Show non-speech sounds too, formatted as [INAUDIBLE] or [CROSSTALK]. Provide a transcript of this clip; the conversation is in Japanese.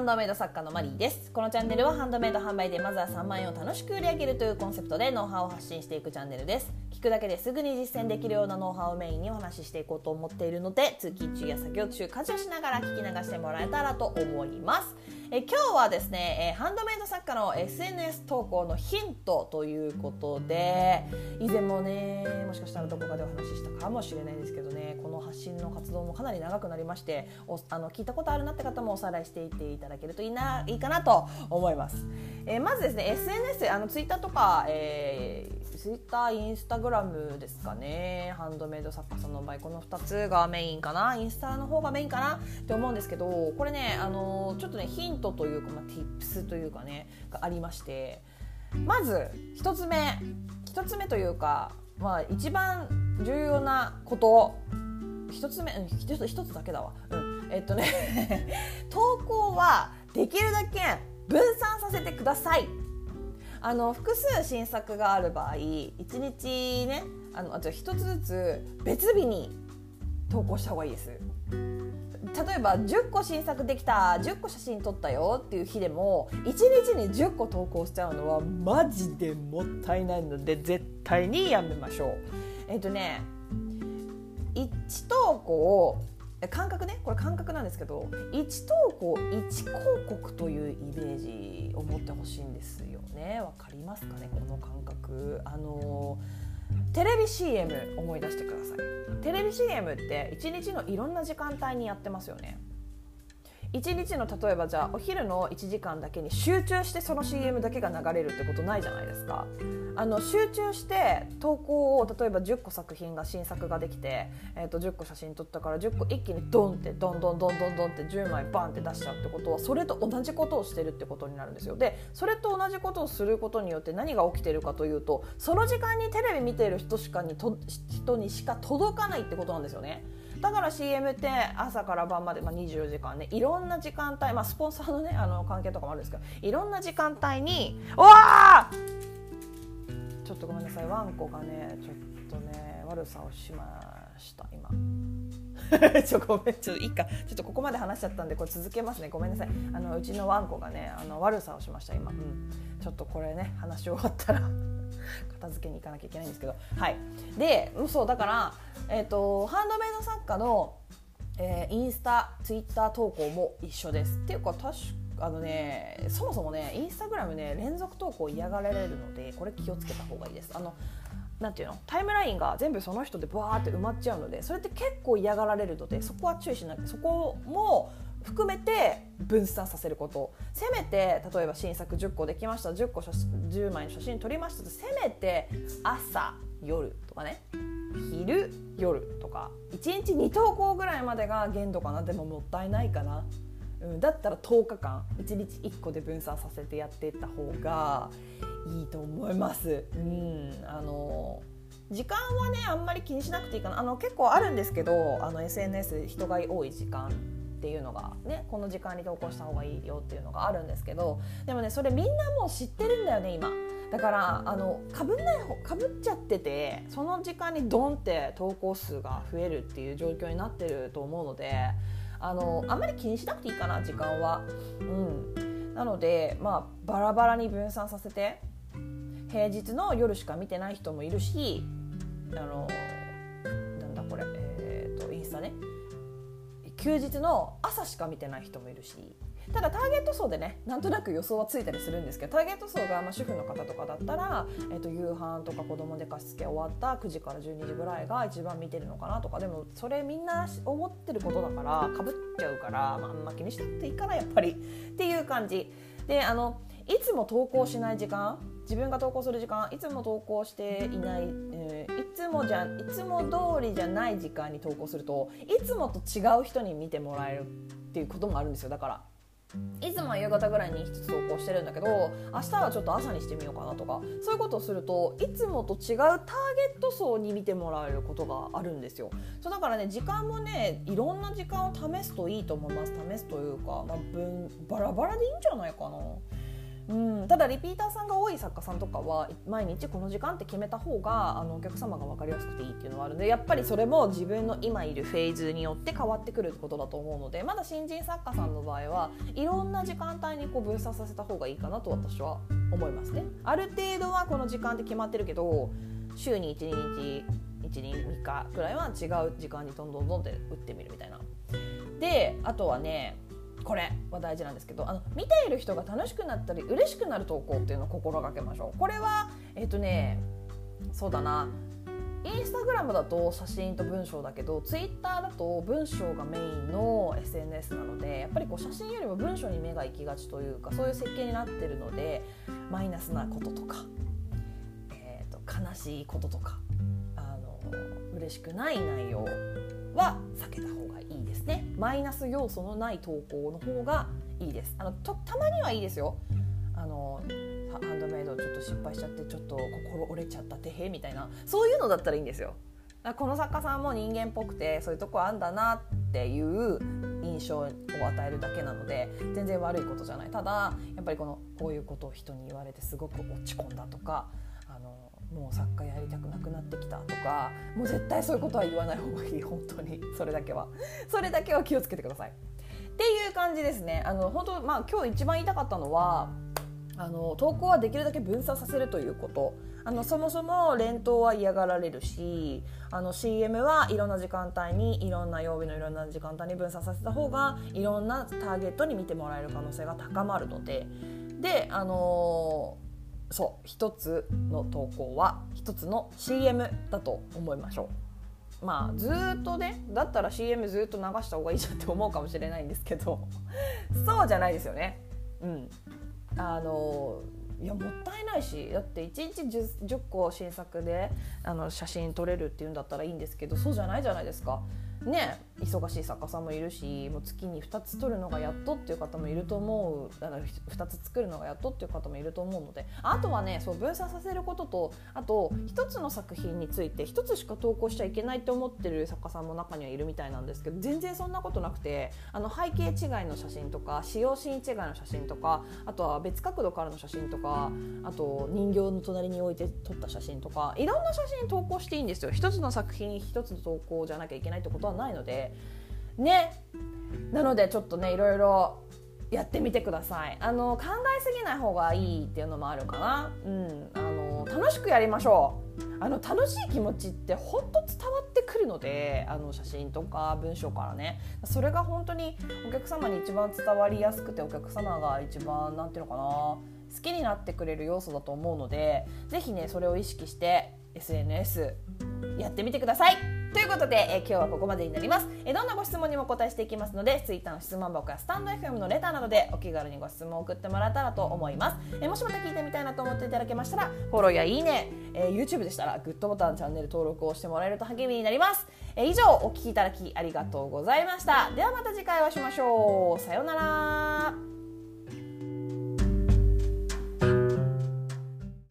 ンドメイド作家のマリーです。このチャンネルはハンドメイド販売でまずは3万円を楽しく売り上げるというコンセプトでノウハウを発信していくチャンネルです。聞くだけですぐに実践できるようなノウハウをメインにお話ししていこうと思っているので通勤中や作業中家事をしながら聞き流してもらえたらと思います。え今日はですね、えハンドメイド作家の SNS 投稿のヒントということで以前もねもしかしたらどこかでお話ししたかもしれないですけどねこの発信の活動もかなり長くなりましておあの聞いたことあるなって方もおさらいしていっていただけるといいないいかなと思います。え、まずですね SNS あのツイッターとか、えー、ツイッターインスタグラムですかねハンドメイド作家さんの場合この2つがメインかなインスタの方がメインかなって思うんですけどこれねあのちょっとねヒントというか、まあ、tips というかねがありましてまず1つ目1つ目というか、まあ、一番重要なこと1つ目一つ一つだけだわ、うん、えっとね [LAUGHS] 投稿はできるだけ分散させてください。あの複数新作がある場合1日ねあのあと1つずつ別日に投稿した方がいいです。例えば10個新作できた10個写真撮ったよっていう日でも1日に10個投稿しちゃうのはマジでもったいないので絶対にやめましょう。えっ、とね1投稿感覚ねこれ感覚なんですけど1投稿1広告というイメージを持ってほしいんですよね。わかりますかねこの感覚。あのテレビ CM 思い出してください。テレビ CM って1日のいろんな時間帯にやってますよね。1日の例えばじゃあお昼の1時間だけに集中してその CM だけが流れるってことないじゃないですかあの集中して投稿を例えば10個作品が新作ができて、えー、と10個写真撮ったから10個一気にドンってドンドンドンドンドンって10枚バンって出しちゃうってことはそれと同じことをしてるってことになるんですよでそれと同じことをすることによって何が起きてるかというとその時間にテレビ見てる人しかにと人にしか届かないってことなんですよね。だから CM って朝から晩まで、まあ、24時間ねいろんな時間帯、まあ、スポンサーのねあの関係とかもあるんですけどいろんな時間帯に「おわちょっとごめんなさいワンコがねちょっとね悪さをしました今。[LAUGHS] ちょごめんちょいいか。ちょっとここまで話しちゃったんでこれ続けますね。ごめんなさい。あのうちのワンコがねあの悪さをしました今、うん、ちょっとこれね話し終わったら。片付けに行かなきゃいけないんですけど。はい。でそうだから、えーと、ハンドメイド作家の、えー、インスタツイッター投稿も一緒です。っていうか確かあのねそもそもねインスタグラムね連続投稿嫌がられるのでこれ気をつけた方がいいです。あのなんていうの？タイムラインが全部その人でバーって埋まっちゃうのでそれって結構嫌がられるのでそこは注意しなきゃそこも含めて分散させること。せめて例えば新作10個できました10個写10枚の写真撮りましたとせめて朝夜とかね。昼夜とか。1日2投稿ぐらいまでが限度かな。でももったいないかな、うん、だったら10日間1日1個で分散させてやっていった方がいいと思います。うんあの時間はねあんまり気にしなくていいかな。あの結構あるんですけどあの SNS 人が多い時間。っていうのがねこの時間に投稿した方がいいよっていうのがあるんですけどでもねそれみんなもう知ってるんだよね今。だからあのかぶんない方かぶっちゃっててその時間にドンって投稿数が増えるっていう状況になってると思うのであのあんまり気にしなくていいかな時間は。うん、なのでまあバラバラに分散させて平日の夜しか見てない人もいるしあのなんだこれ、えーとインスタね。休日の朝しか見てない人もいるしただターゲット層でねなんとなく予想はついたりするんですけどターゲット層がま主婦の方とかだったら、えー、と夕飯とか子供寝かしつけ終わった9時から12時ぐらいが一番見てるのかなとかでもそれみんな思ってることだからかぶっちゃうから、まあ、あんま気にしなくていいかなやっぱりっていう感じ。であのいつも投稿しない時間自分が投稿する時間いつも投稿していない、えー、いつもじゃいつも通りじゃない時間に投稿するといつもと違う人に見てもらえるっていうこともあるんですよ。だからいつもは夕方ぐらいに1つ投稿してるんだけど明日はちょっと朝にしてみようかなとかそういうことをするといつもと違うターゲット層に見てもらえることがあるんですよ。そうだからね時間もねいろんな時間を試すといいと思います。試すというか、まあ、分バラバラでいいんじゃないかな。うん、ただリピーターさんが多い作家さんとかは毎日この時間って決めた方があのお客様が分かりやすくていいっていうのはあるのでやっぱりそれも自分の今いるフェーズによって変わってくるってことだと思うのでまだ新人作家さんの場合はいろんな時間帯にこう分散させた方がいいかなと私は思いますね。ある程度はこの時間って決まってるけど週に12日12日くらいは違う時間にどんどんどんって打ってみるみたいな。であとはねこれは大事なんですけどあの見ている人が楽しくなったり嬉しくなる投稿っていうのを心がけましょう。これはえっ、ー、とねそうだな。インスタグラムだと写真と文章だけどツイッターだと文章がメインの SNS なのでやっぱりこう写真よりも文章に目が行きがちというかそういう設計になってるのでマイナスなこととか、えーと、悲しいこととかあの嬉しくない内容はマイナス要素のない投稿の方がいいです。あのとたまにはいいですよ。あのハンドメイドちょっと失敗しちゃってちょっと心折れちゃったてへみたいな。そういうのだったらいいんですよ。この作家さんも人間っぽくてそういうとこあんだなっていう印象を与えるだけなので全然悪いことじゃない。ただやっぱりこのこういうことを人に言われてすごく落ち込んだとかもう作家やりたくなくなってきたとかもう絶対そういうことは言わない方がいい本当に。[LAUGHS] それだけは。それだけは気をつけてください。っていう感じですね。あの本当まあ今日一番言いたかったのはあの投稿はできるだけ分散させるということ。あのそもそも連投は嫌がられるしあの CM はいろんな時間帯にいろんな曜日のいろんな時間帯に分散させた方がいろんなターゲットに見てもらえる可能性が高まるので。であのーそう一つの投稿は一つの CM だと思いましょう。まあずっとねだったら CM ずっと流した方がいいじゃんって思うかもしれないんですけど。[LAUGHS] そうじゃないですよね。うん。あのいやもったいないしだって1日 10, 10個新作であの写真撮れるっていうんだったらいいんですけどそうじゃないじゃないですか。ね忙しい作家さんもいるしもう月に2つ取るのがやっとっていう方もいると思うだから2つ作るのがやっとっていう方もいると思うのであとはねそう分散させることとあと1つの作品について1つしか投稿しちゃいけないって思ってる作家さんも中にはいるみたいなんですけど全然そんなことなくてあの背景違いの写真とか使用シーン違いの写真とかあとは別角度からの写真とかあと人形の隣に置いて撮った写真とかいろんな写真投稿していいんですよ。1つの作品1つの投稿じゃなきゃいけないってことはないのでね。なのでちょっとねいろいろやってみてください。あの考えすぎない方がいいっていうのもあるかな、うん、あの楽しくやりましょう。あの楽しい気持ちって本当伝わってくるのであの写真とか文章からね。それが本当にお客様に一番伝わりやすくてお客様が一番何ていうのかな。好きになってくれる要素だと思うので是非ねそれを意識して SNS やってみてください。ということで、え今日はここまでになります、えどんなご質問にもお答えしていきますので Twitter の質問箱やスタンド FM のレターなどでお気軽にご質問を送ってもらえたらと思います、えもしまた聞いてみたいなと思っていただけましたらフォローやいいね、え YouTube でしたらグッドボタンチャンネル登録をしてもらえると励みになります、え以上お聞きいただきありがとうございました。ではまた次回お会いしましょう。さようなら。